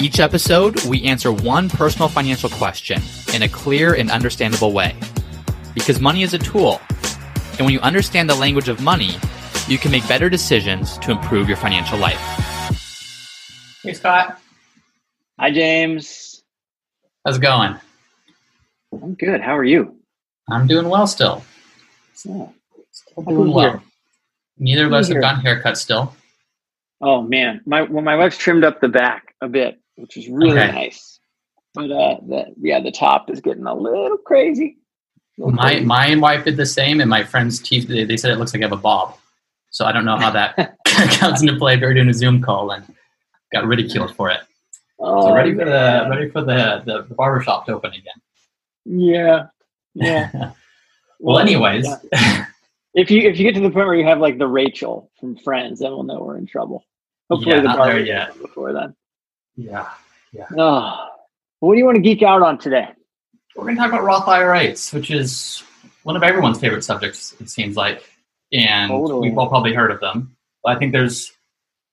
Each episode, we answer one personal financial question in a clear and understandable way. Because money is a tool, and when you understand the language of money, you can make better decisions to improve your financial life. Hey, Scott. Hi, James. How's it going? I'm good. How are you? I'm doing well still. still doing well. Neither of us have gotten haircuts still. Oh man, my well, my wife's trimmed up the back a bit, which is really okay. nice. But uh, the, yeah, the top is getting a little crazy. A little my crazy. my wife did the same, and my friend's teeth. They, they said it looks like I have a bob. So I don't know how that comes into play. We were doing a Zoom call and got ridiculed for it. Oh, so ready for the ready for the, the the barbershop to open again. Yeah, yeah. well, well, anyways. Yeah. if you if you get to the point where you have like the Rachel from Friends, then we'll know we're in trouble. Hopefully yeah, the barber yet. before then. Yeah, yeah. Oh, what do you want to geek out on today? We're going to talk about Roth IRAs, which is one of everyone's favorite subjects. It seems like, and totally. we've all probably heard of them. But I think there's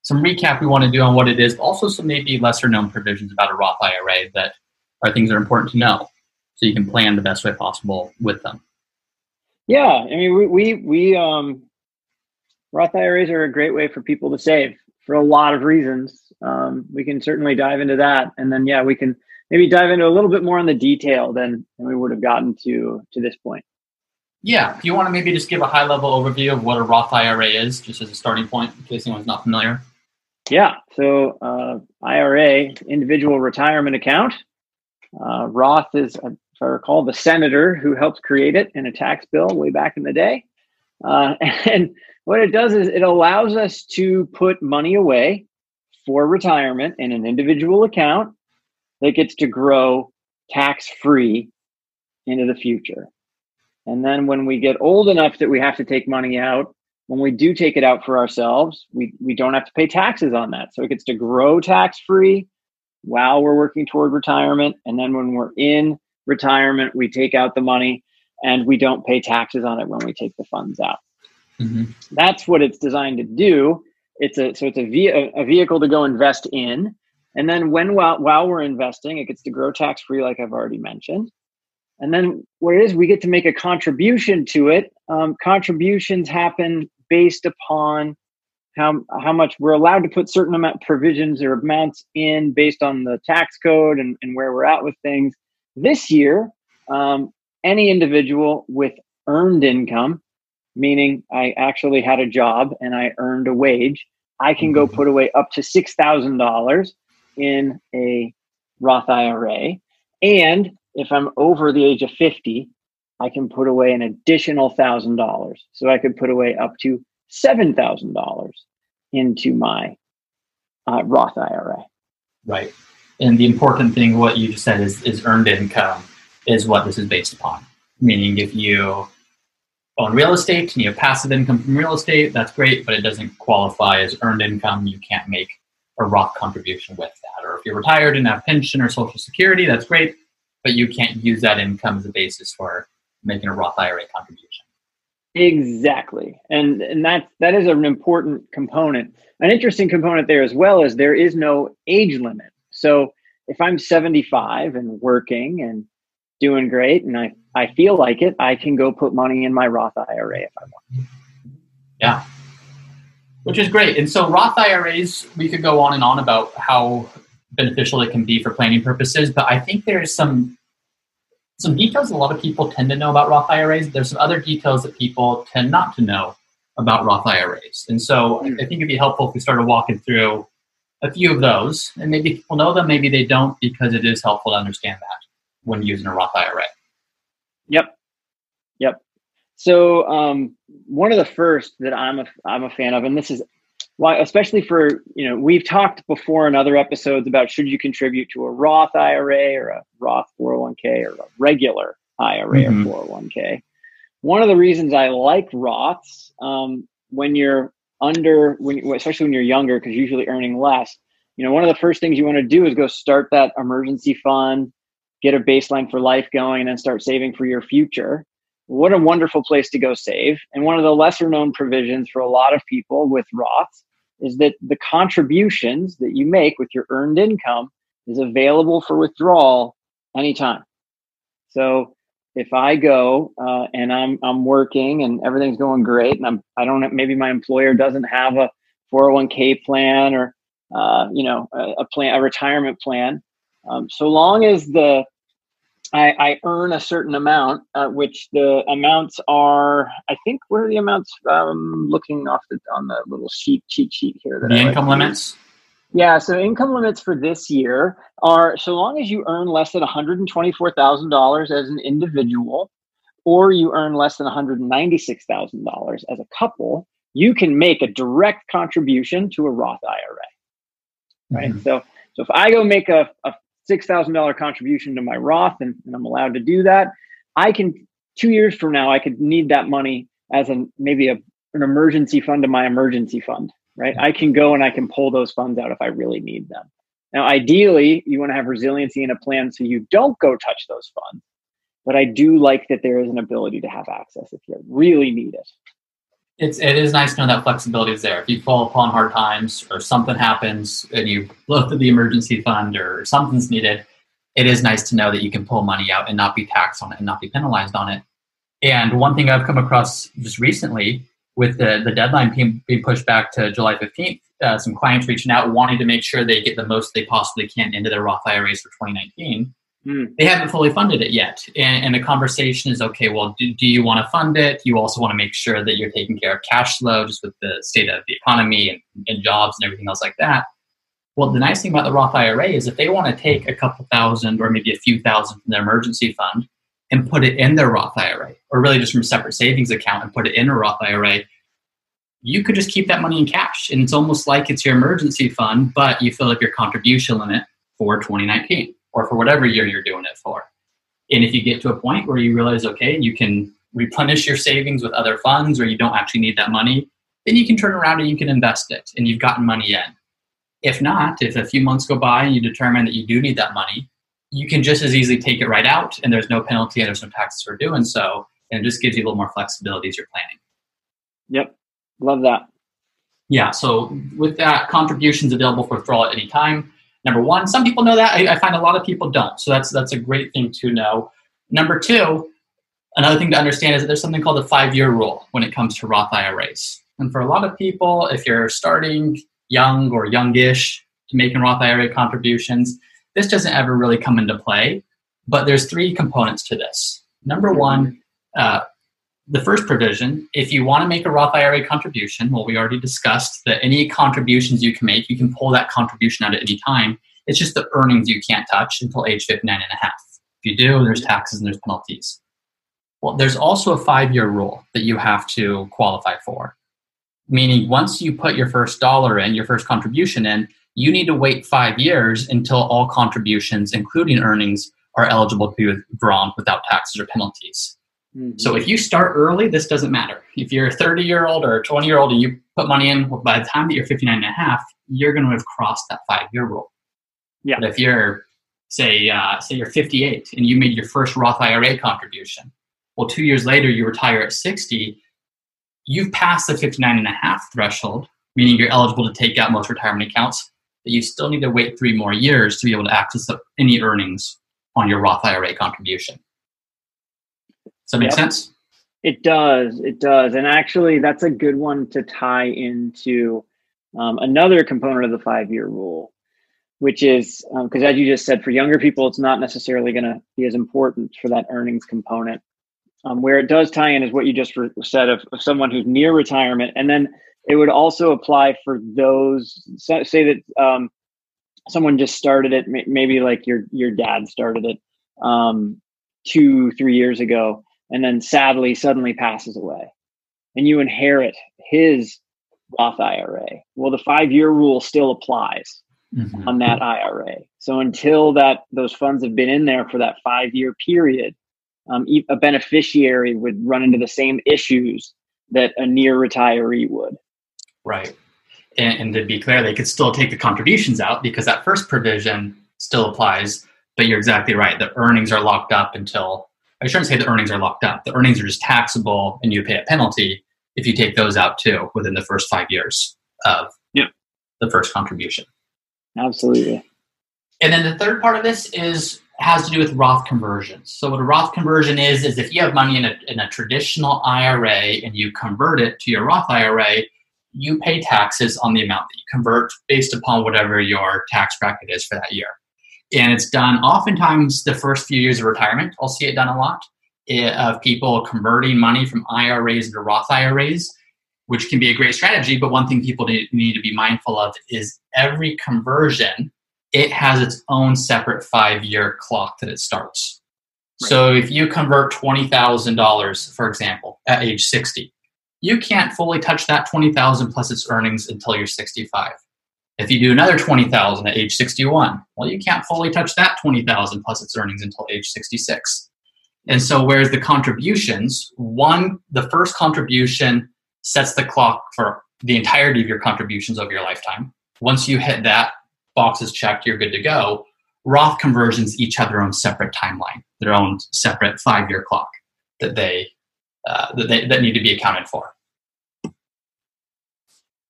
some recap we want to do on what it is, but also some maybe lesser known provisions about a Roth IRA that are things that are important to know, so you can plan the best way possible with them. Yeah, I mean, we we, we um, Roth IRAs are a great way for people to save for a lot of reasons. Um, we can certainly dive into that, and then yeah, we can maybe dive into a little bit more on the detail than, than we would have gotten to to this point. Yeah, do you want to maybe just give a high level overview of what a Roth IRA is, just as a starting point, in case anyone's not familiar? Yeah, so uh, IRA, individual retirement account. Uh, Roth is, uh, if I recall, the senator who helped create it in a tax bill way back in the day. Uh, and what it does is it allows us to put money away for retirement in an individual account that gets to grow tax free into the future. And then when we get old enough that we have to take money out, when we do take it out for ourselves, we, we don't have to pay taxes on that. So it gets to grow tax free while we're working toward retirement. And then when we're in retirement, we take out the money and we don't pay taxes on it when we take the funds out. Mm-hmm. That's what it's designed to do. It's a so it's a, ve- a vehicle to go invest in, and then when while while we're investing, it gets to grow tax free, like I've already mentioned. And then what it is, we get to make a contribution to it. Um, contributions happen based upon how how much we're allowed to put certain amount provisions or amounts in based on the tax code and, and where we're at with things. This year, um, any individual with earned income meaning I actually had a job and I earned a wage, I can go mm-hmm. put away up to $6,000 in a Roth IRA. And if I'm over the age of 50, I can put away an additional $1,000. So I could put away up to $7,000 into my uh, Roth IRA. Right. And the important thing, what you just said, is, is earned income is what this is based upon. Meaning, if you own real estate and you have passive income from real estate, that's great, but it doesn't qualify as earned income. You can't make a Roth contribution with that. Or if you're retired and have pension or Social Security, that's great, but you can't use that income as a basis for making a Roth IRA contribution. Exactly, and and that that is an important component. An interesting component there as well is there is no age limit. So if I'm 75 and working and doing great and I, I feel like it, I can go put money in my Roth IRA if I want. Yeah. Which is great. And so Roth IRAs, we could go on and on about how beneficial it can be for planning purposes, but I think there's some some details a lot of people tend to know about Roth IRAs. There's some other details that people tend not to know about Roth IRAs. And so hmm. I think it'd be helpful if we started walking through a few of those. And maybe people know them, maybe they don't, because it is helpful to understand that when using a Roth IRA. Yep. Yep. So um, one of the first that I'm a I'm a fan of, and this is why, especially for you know, we've talked before in other episodes about should you contribute to a Roth IRA or a Roth 401k or a regular IRA mm-hmm. or 401k. One of the reasons I like Roths um, when you're under, when especially when you're younger, because you're usually earning less. You know, one of the first things you want to do is go start that emergency fund, get a baseline for life going, and then start saving for your future. What a wonderful place to go save. And one of the lesser known provisions for a lot of people with Roths is that the contributions that you make with your earned income is available for withdrawal anytime. So if I go uh, and I'm I'm working and everything's going great, and I'm I don't maybe my employer doesn't have a 401k plan or uh, you know a, a, plan a retirement plan, um, so long as the I, I earn a certain amount, uh, which the amounts are, I think, where are the amounts? Um, looking off the on the little sheet cheat sheet here. That the I income like limits. Yeah, so income limits for this year are so long as you earn less than one hundred and twenty four thousand dollars as an individual, or you earn less than one hundred and ninety six thousand dollars as a couple, you can make a direct contribution to a Roth IRA. Right. Mm-hmm. So, so if I go make a, a $6,000 contribution to my Roth and, and I'm allowed to do that, I can, two years from now, I could need that money as an maybe a, an emergency fund to my emergency fund, right? I can go and I can pull those funds out if I really need them. Now, ideally, you want to have resiliency in a plan so you don't go touch those funds. But I do like that there is an ability to have access if you really need it it's it is nice to know that flexibility is there. If you fall upon hard times or something happens and you look at the emergency fund or something's needed, it is nice to know that you can pull money out and not be taxed on it and not be penalized on it. And one thing I've come across just recently with the, the deadline being, being pushed back to July 15th, uh, some clients reaching out wanting to make sure they get the most they possibly can into their Roth IRAs for 2019. Mm. They haven't fully funded it yet. And, and the conversation is okay, well, do, do you want to fund it? You also want to make sure that you're taking care of cash flow just with the state of the economy and, and jobs and everything else like that. Well, the nice thing about the Roth IRA is if they want to take a couple thousand or maybe a few thousand from their emergency fund and put it in their Roth IRA, or really just from a separate savings account and put it in a Roth IRA, you could just keep that money in cash. And it's almost like it's your emergency fund, but you fill up your contribution limit for 2019 or for whatever year you're doing it for. And if you get to a point where you realize, okay, you can replenish your savings with other funds or you don't actually need that money, then you can turn around and you can invest it and you've gotten money in. If not, if a few months go by and you determine that you do need that money, you can just as easily take it right out and there's no penalty and there's no taxes for doing so. And it just gives you a little more flexibility as you're planning. Yep. Love that. Yeah. So with that, contributions available for withdrawal at any time. Number one, some people know that. I, I find a lot of people don't. So that's that's a great thing to know. Number two, another thing to understand is that there's something called the five-year rule when it comes to Roth IRAs. And for a lot of people, if you're starting young or youngish to making Roth IRA contributions, this doesn't ever really come into play. But there's three components to this. Number one, uh, the first provision, if you want to make a Roth IRA contribution, well, we already discussed that any contributions you can make, you can pull that contribution out at any time. It's just the earnings you can't touch until age 59 and a half. If you do, there's taxes and there's penalties. Well, there's also a five year rule that you have to qualify for. Meaning, once you put your first dollar in, your first contribution in, you need to wait five years until all contributions, including earnings, are eligible to be withdrawn without taxes or penalties. Mm-hmm. So if you start early, this doesn't matter. If you're a 30 year old or a 20 year old and you put money in, well, by the time that you're 59 and a half, you're going to have crossed that five year rule. Yeah. But if you're, say, uh, say you're 58 and you made your first Roth IRA contribution, well, two years later you retire at 60, you've passed the 59 and a half threshold, meaning you're eligible to take out most retirement accounts, but you still need to wait three more years to be able to access any earnings on your Roth IRA contribution. Does that make yep. sense? It does. It does. And actually, that's a good one to tie into um, another component of the five year rule, which is because, um, as you just said, for younger people, it's not necessarily going to be as important for that earnings component. Um, where it does tie in is what you just re- said of, of someone who's near retirement. And then it would also apply for those, say that um, someone just started it, maybe like your, your dad started it um, two, three years ago and then sadly suddenly passes away and you inherit his Roth IRA. Well, the five year rule still applies Mhm. on that IRA. So until that those funds have been in there for that five year period, um, a beneficiary would run into the same issues that a near retiree would. Right. And, and to be clear, they could still take the contributions out because that first provision still applies. But you're exactly right. The earnings are locked up until, I shouldn't say the earnings are locked up. The earnings are just taxable and you pay a penalty if you take those out too within the first five years of Yeah. the first contribution. Absolutely. And then the third part of this is has to do with Roth conversions. So what a Roth conversion is is if you have money in a, in a traditional IRA and you convert it to your Roth IRA, you pay taxes on the amount that you convert based upon whatever your tax bracket is for that year. And it's done oftentimes the first few years of retirement. I'll see it done a lot eh, of people converting money from IRAs into Roth IRAs, which can be a great strategy. But one thing people need need to be mindful of is every conversion it has its own separate five year clock that it starts. So if you convert $20,000, for example, at age 60, you can't fully touch that 20,000 plus its earnings until you're 65. If you do another 20,000 at age 61, well, you can't fully touch that 20,000 plus its earnings until age 66. And so, whereas the contributions, one, the first contribution sets the clock for the entirety of your contributions over your lifetime. Once you hit that, box is checked, you're good to go. Roth conversions each have their own separate timeline, their own separate five year clock that they, uh, that they that need to be accounted for.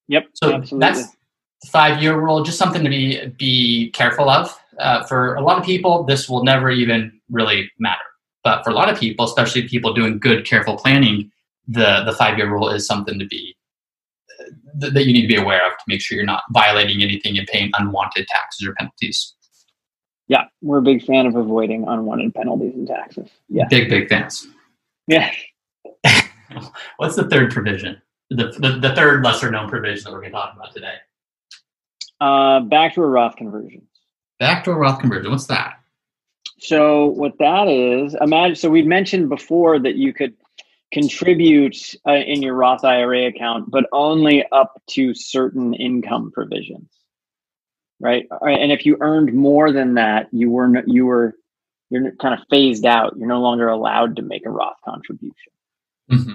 Yep. So absolutely. that's five year rule, just something to be be careful of. Uh, for a lot of people, this will never even really matter. But for a lot of people, especially people doing good, careful planning, the the five year rule is something to be uh, th- that you need to be aware of to make sure you're not violating anything and paying unwanted taxes or penalties. yeah, we're a big fan of avoiding unwanted penalties and taxes. Yeah. Big, big fans. Yeah. What's the third provision? The, the, the third lesser known provision that we're going to talk about today. Uh, back to a Roth conversion. Back to a Roth conversion. What's that? So what that is, imagine. So we'd mentioned before that you could contribute uh, in your Roth IRA account, but only up to certain income provisions, right? And if you earned more than that, you were no- you were you're kind of phased out. You're no longer allowed to make a Roth contribution. hmm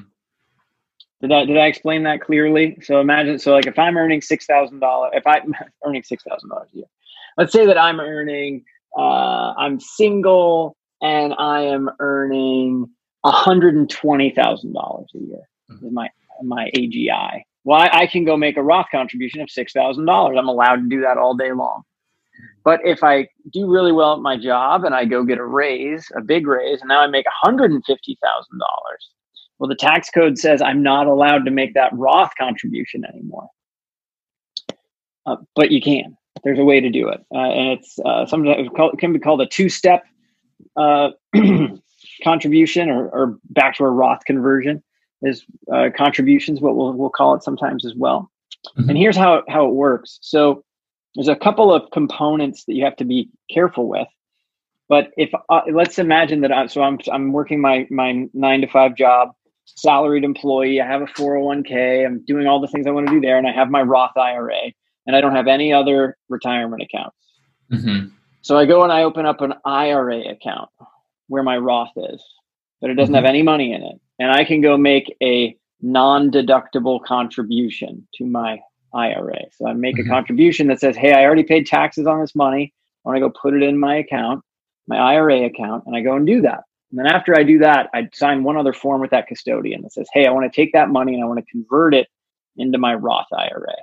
Did I did I explain that clearly? So imagine so like if I'm earning six thousand dollars, if I'm earning six thousand dollars a year, let's say that I'm earning, uh, I'm single and I am earning hundred and twenty thousand dollars a year is my my AGI. Well, I, I can go make a Roth contribution of six thousand dollars. I'm allowed to do that all day long. But if I do really well at my job and I go get a raise, a big raise, and now I make hundred and fifty thousand dollars, well, the tax code says I'm not allowed to make that Roth contribution anymore. Uh, but you can. There's a way to do it, uh, and it's uh, sometimes it can be called a two-step uh, contribution, or, or backdoor Roth conversion. Is uh, contributions what we'll we'll call it sometimes as well. Mhm. And here's how how it works. So there's a couple of components that you have to be careful with. But if uh, let's imagine that I'm so I'm I'm working my my nine to five job, salaried employee. I have a 401k. I'm doing all the things I want to do there, and I have my Roth IRA, and I don't have any other retirement accounts. hmm So I go and I open up an IRA account where my Roth is, but it doesn't Mhm. have any money in it, and I can go make a non-deductible contribution to my IRA. So I make Mhm. a contribution that says, "Hey, I already paid taxes on this money. I want to go put it in my account, my IRA account, and I go and do that." And then after I do that, I sign one other form with that custodian that says, "Hey, I want to take that money and I want to convert it into my Roth IRA."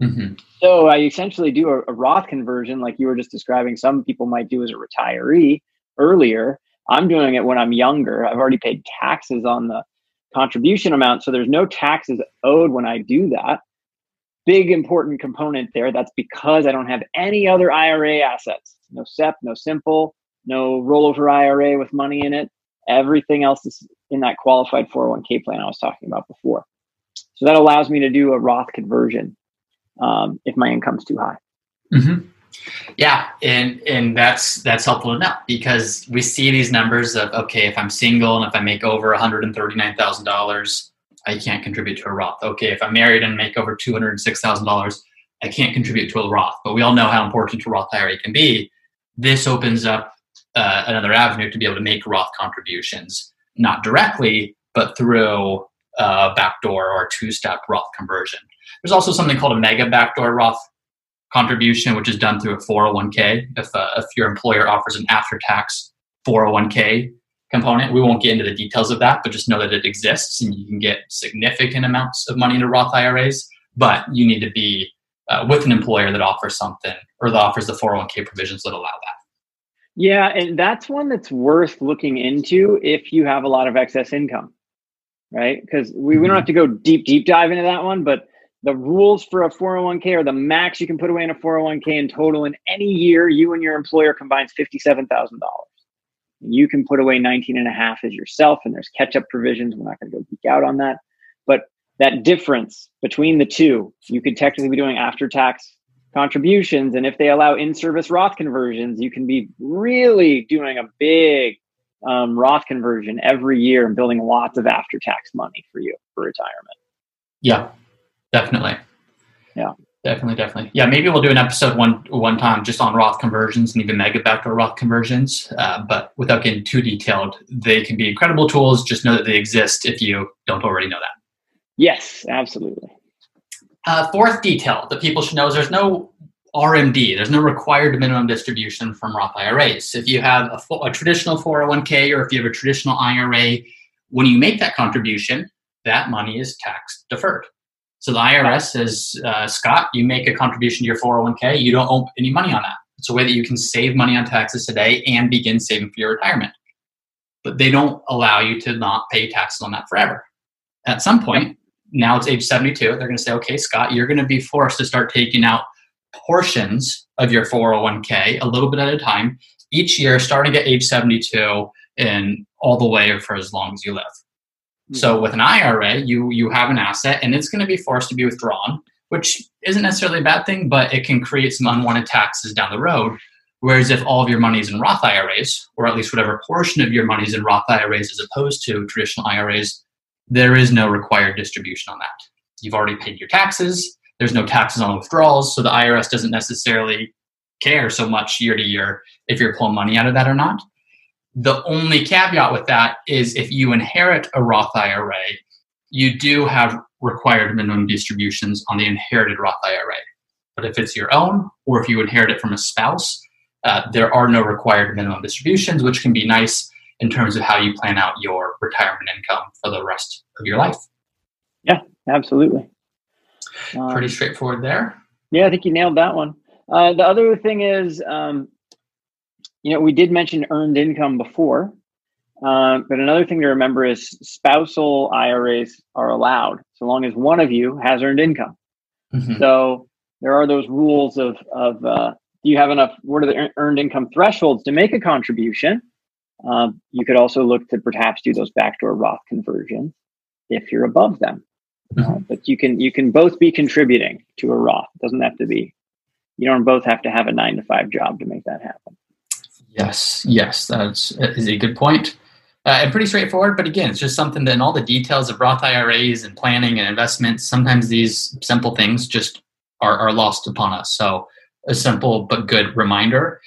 hmm So I essentially do a, a Roth conversion, like you were just describing. Some people might do as a retiree earlier. I'm doing it when I'm younger. I've already paid taxes on the contribution amount, so there's no taxes owed when I do that. Big important component there. That's because I don't have any other IRA assets. No SEP, no simple, no rollover IRA with money in it. Everything else is in that qualified 401k plan I was talking about before. So that allows me to do a Roth conversion um, if my income's too high. hmm Yeah, and and that's that's helpful enough because we see these numbers of okay, if I'm single and if I make over one hundred and thirty nine thousand dollars, I can't contribute to a Roth. Okay, if I'm married and make over $206,000, I can't contribute to a Roth. But we all know how important a Roth IRA can be. This opens up uh, another avenue to be able to make Roth contributions, not directly, but through a backdoor or two-step Roth conversion. There's also something called a mega backdoor Roth contribution, which is done through a 401k. If, uh, if your employer offers an after-tax 401k component, we won't get into the details of that, but just know that it exists and you can get significant amounts of money into Roth IRAs. But you need to be uh, with an employer that offers something or that offers the 401k provisions that allow that. Yeah, and that's one that's worth looking into if you have a lot of excess income, right? Because we, we don't mm-hmm. have to go deep, deep dive into that one, but the rules for a 401k are the max you can put away in a 401k in total in any year you and your employer combines $57,000. You can put away 19 and a half as yourself, and there's catch up provisions. We're not going to go geek out on that. But that difference between the two, you could technically be doing after tax contributions. And if they allow in service Roth conversions, you can be really doing a big um, Roth conversion every year and building lots of after tax money for you for retirement. Yeah, definitely. Yeah. Definitely, definitely. Yeah, maybe we'll do an episode one one time just on Roth conversions and even mega backdoor Roth conversions. Uh, but without getting too detailed, they can be incredible tools. Just know that they exist if you don't already know that. Yes, absolutely. Uh, fourth detail that people should know is there's no RMD. There's no required minimum distribution from Roth IRAs. If you have a, a traditional 401k or if you have a traditional IRA, when you make that contribution, that money is tax deferred. So the IRS says, uh, Scott, you make a contribution to your 401k, you don't owe any money on that. It's a way that you can save money on taxes today and begin saving for your retirement. But they don't allow you to not pay taxes on that forever. At some point, now it's age 72, they're going to say, okay, Scott, you're going to be forced to start taking out portions of your 401k a little bit at a time each year, starting at age 72 and all the way for as long as you live. So mm-hmm. with an IRA, you you have an asset and it's going to be forced to be withdrawn, which isn't necessarily a bad thing, but it can create some unwanted taxes down the road. Whereas if all of your money is in Roth IRAs, or at least whatever portion of your money is in Roth IRAs as opposed to traditional IRAs, there is no required distribution on that. You've already paid your taxes. There's no taxes on withdrawals, so the IRS doesn't necessarily care so much year to year if you're pulling money out of that or not. The only caveat with that is if you inherit a Roth IRA, you do have required minimum distributions on the inherited Roth IRA. But if it's your own, or if you inherit it from a spouse, uh, there are no required minimum distributions, which can be nice in terms of how you plan out your retirement income for the rest of your life. Yeah, absolutely. Pretty um, straightforward there. Yeah, I think you nailed that one. Uh, the other thing is, um, you know, we did mention earned income before, uh, but another thing to remember is spousal IRAs are allowed so long as one of you has earned income. Mm-hmm. So there are those rules of of uh, do you have enough? What are the earned income thresholds to make a contribution? Um, you could also look to perhaps do those backdoor Roth conversions if you're above them. Mm-hmm. Uh, but you can you can both be contributing to a Roth. It doesn't have to be. You don't both have to have a nine to five job to make that happen. Yes, yes, that's is a good point. Uh, and pretty straightforward, but again, it's just something that in all the details of Roth IRAs and planning and investments, sometimes these simple things just are, are lost upon us. So a simple but good reminder.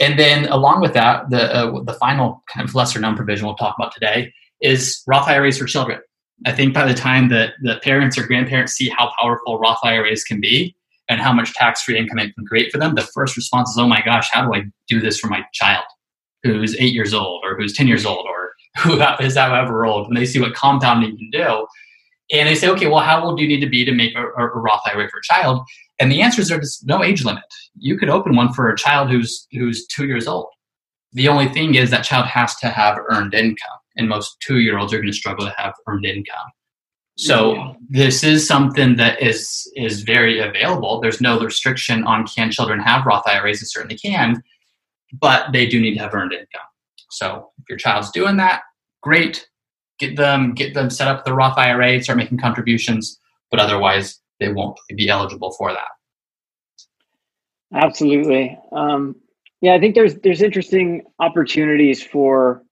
And then along with that, the uh, the final kind of lesser known provision we'll talk about today is Roth IRAs for children. I think by the time that the parents or grandparents see how powerful Roth IRAs can be, and how much tax free income it can create for them, the first response is, oh my gosh, how do I do this for my child who's eight years old or who's 10 years old or who is however old? And they see what compounding can do. And they say, okay, well, how old do you need to be to make a, a Roth IRA for a child? And the answer is there's no age limit. You could open one for a child who's who's two years old. The only thing is that child has to have earned income, and most two year olds are going to struggle to have earned income. So yeah. this is something that is is very available. There's no restriction on can children have Roth IRAs. They certainly can, but they do need to have earned income. So if your child's doing that, great. Get them get them set up the Roth IRA, start making contributions. But otherwise, they won't be eligible for that. Absolutely. Um, yeah, I think there's there's interesting opportunities for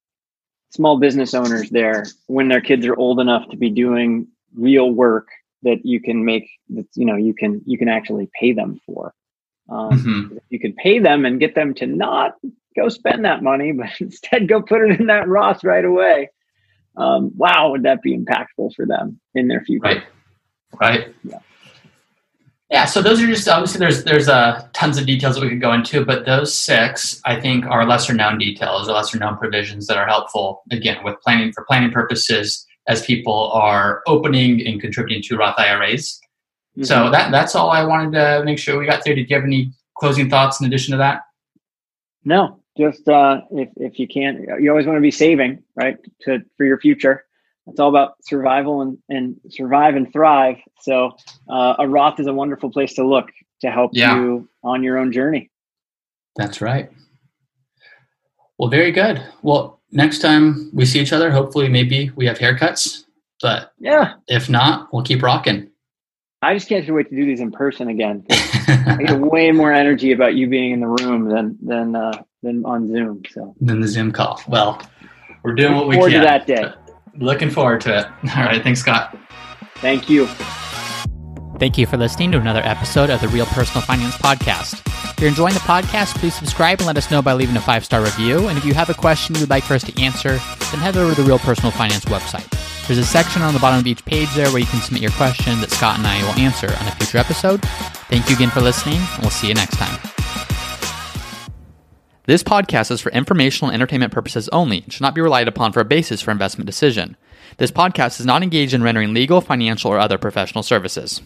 small business owners there when their kids are old enough to be doing real work that you can make that you know you can you can actually pay them for um, Mhm. you can pay them and get them to not go spend that money but instead go put it in that roth right away um, wow would that be impactful for them in their future Right. Right. Yeah. Yeah. So those are just obviously there's there's uh, tons of details that we could go into, but those six I think are lesser known details or lesser known provisions that are helpful again with planning for planning purposes as people are opening and contributing to Roth IRAs. Mhm. So that that's all I wanted to make sure we got through. Did you have any closing thoughts in addition to that? No, just uh, if if you can't, you always want to be saving, right? To for your future. It's all about survival and and survive and thrive. So uh, a Roth is a wonderful place to look to help Yeah. you on your own journey. That's right. Well, very good. Well, next time we see each other, hopefully maybe we have haircuts, but Yeah, if not, we'll keep rocking. I just can't wait to do these in person again. I get way more energy about you being in the room than than uh, than on Zoom. So than the Zoom call. Well, we're doing what we forward can. to that day. Looking forward to it. All right. Thanks, Scott. Thank you. Thank you for listening to another episode of the Real Personal Finance Podcast. If you're enjoying the podcast, please subscribe and let us know by leaving a five star review. And if you have a question you would like for us to answer, then head over to the Real Personal Finance website. There's a section on the bottom of each page there where you can submit your question that Scott and I will answer on a future episode. Thank you again for listening, and we'll see you next time. This podcast is for informational and entertainment purposes only and should not be relied upon for a basis for investment decision. This podcast is not engaged in rendering legal, financial, or other professional services.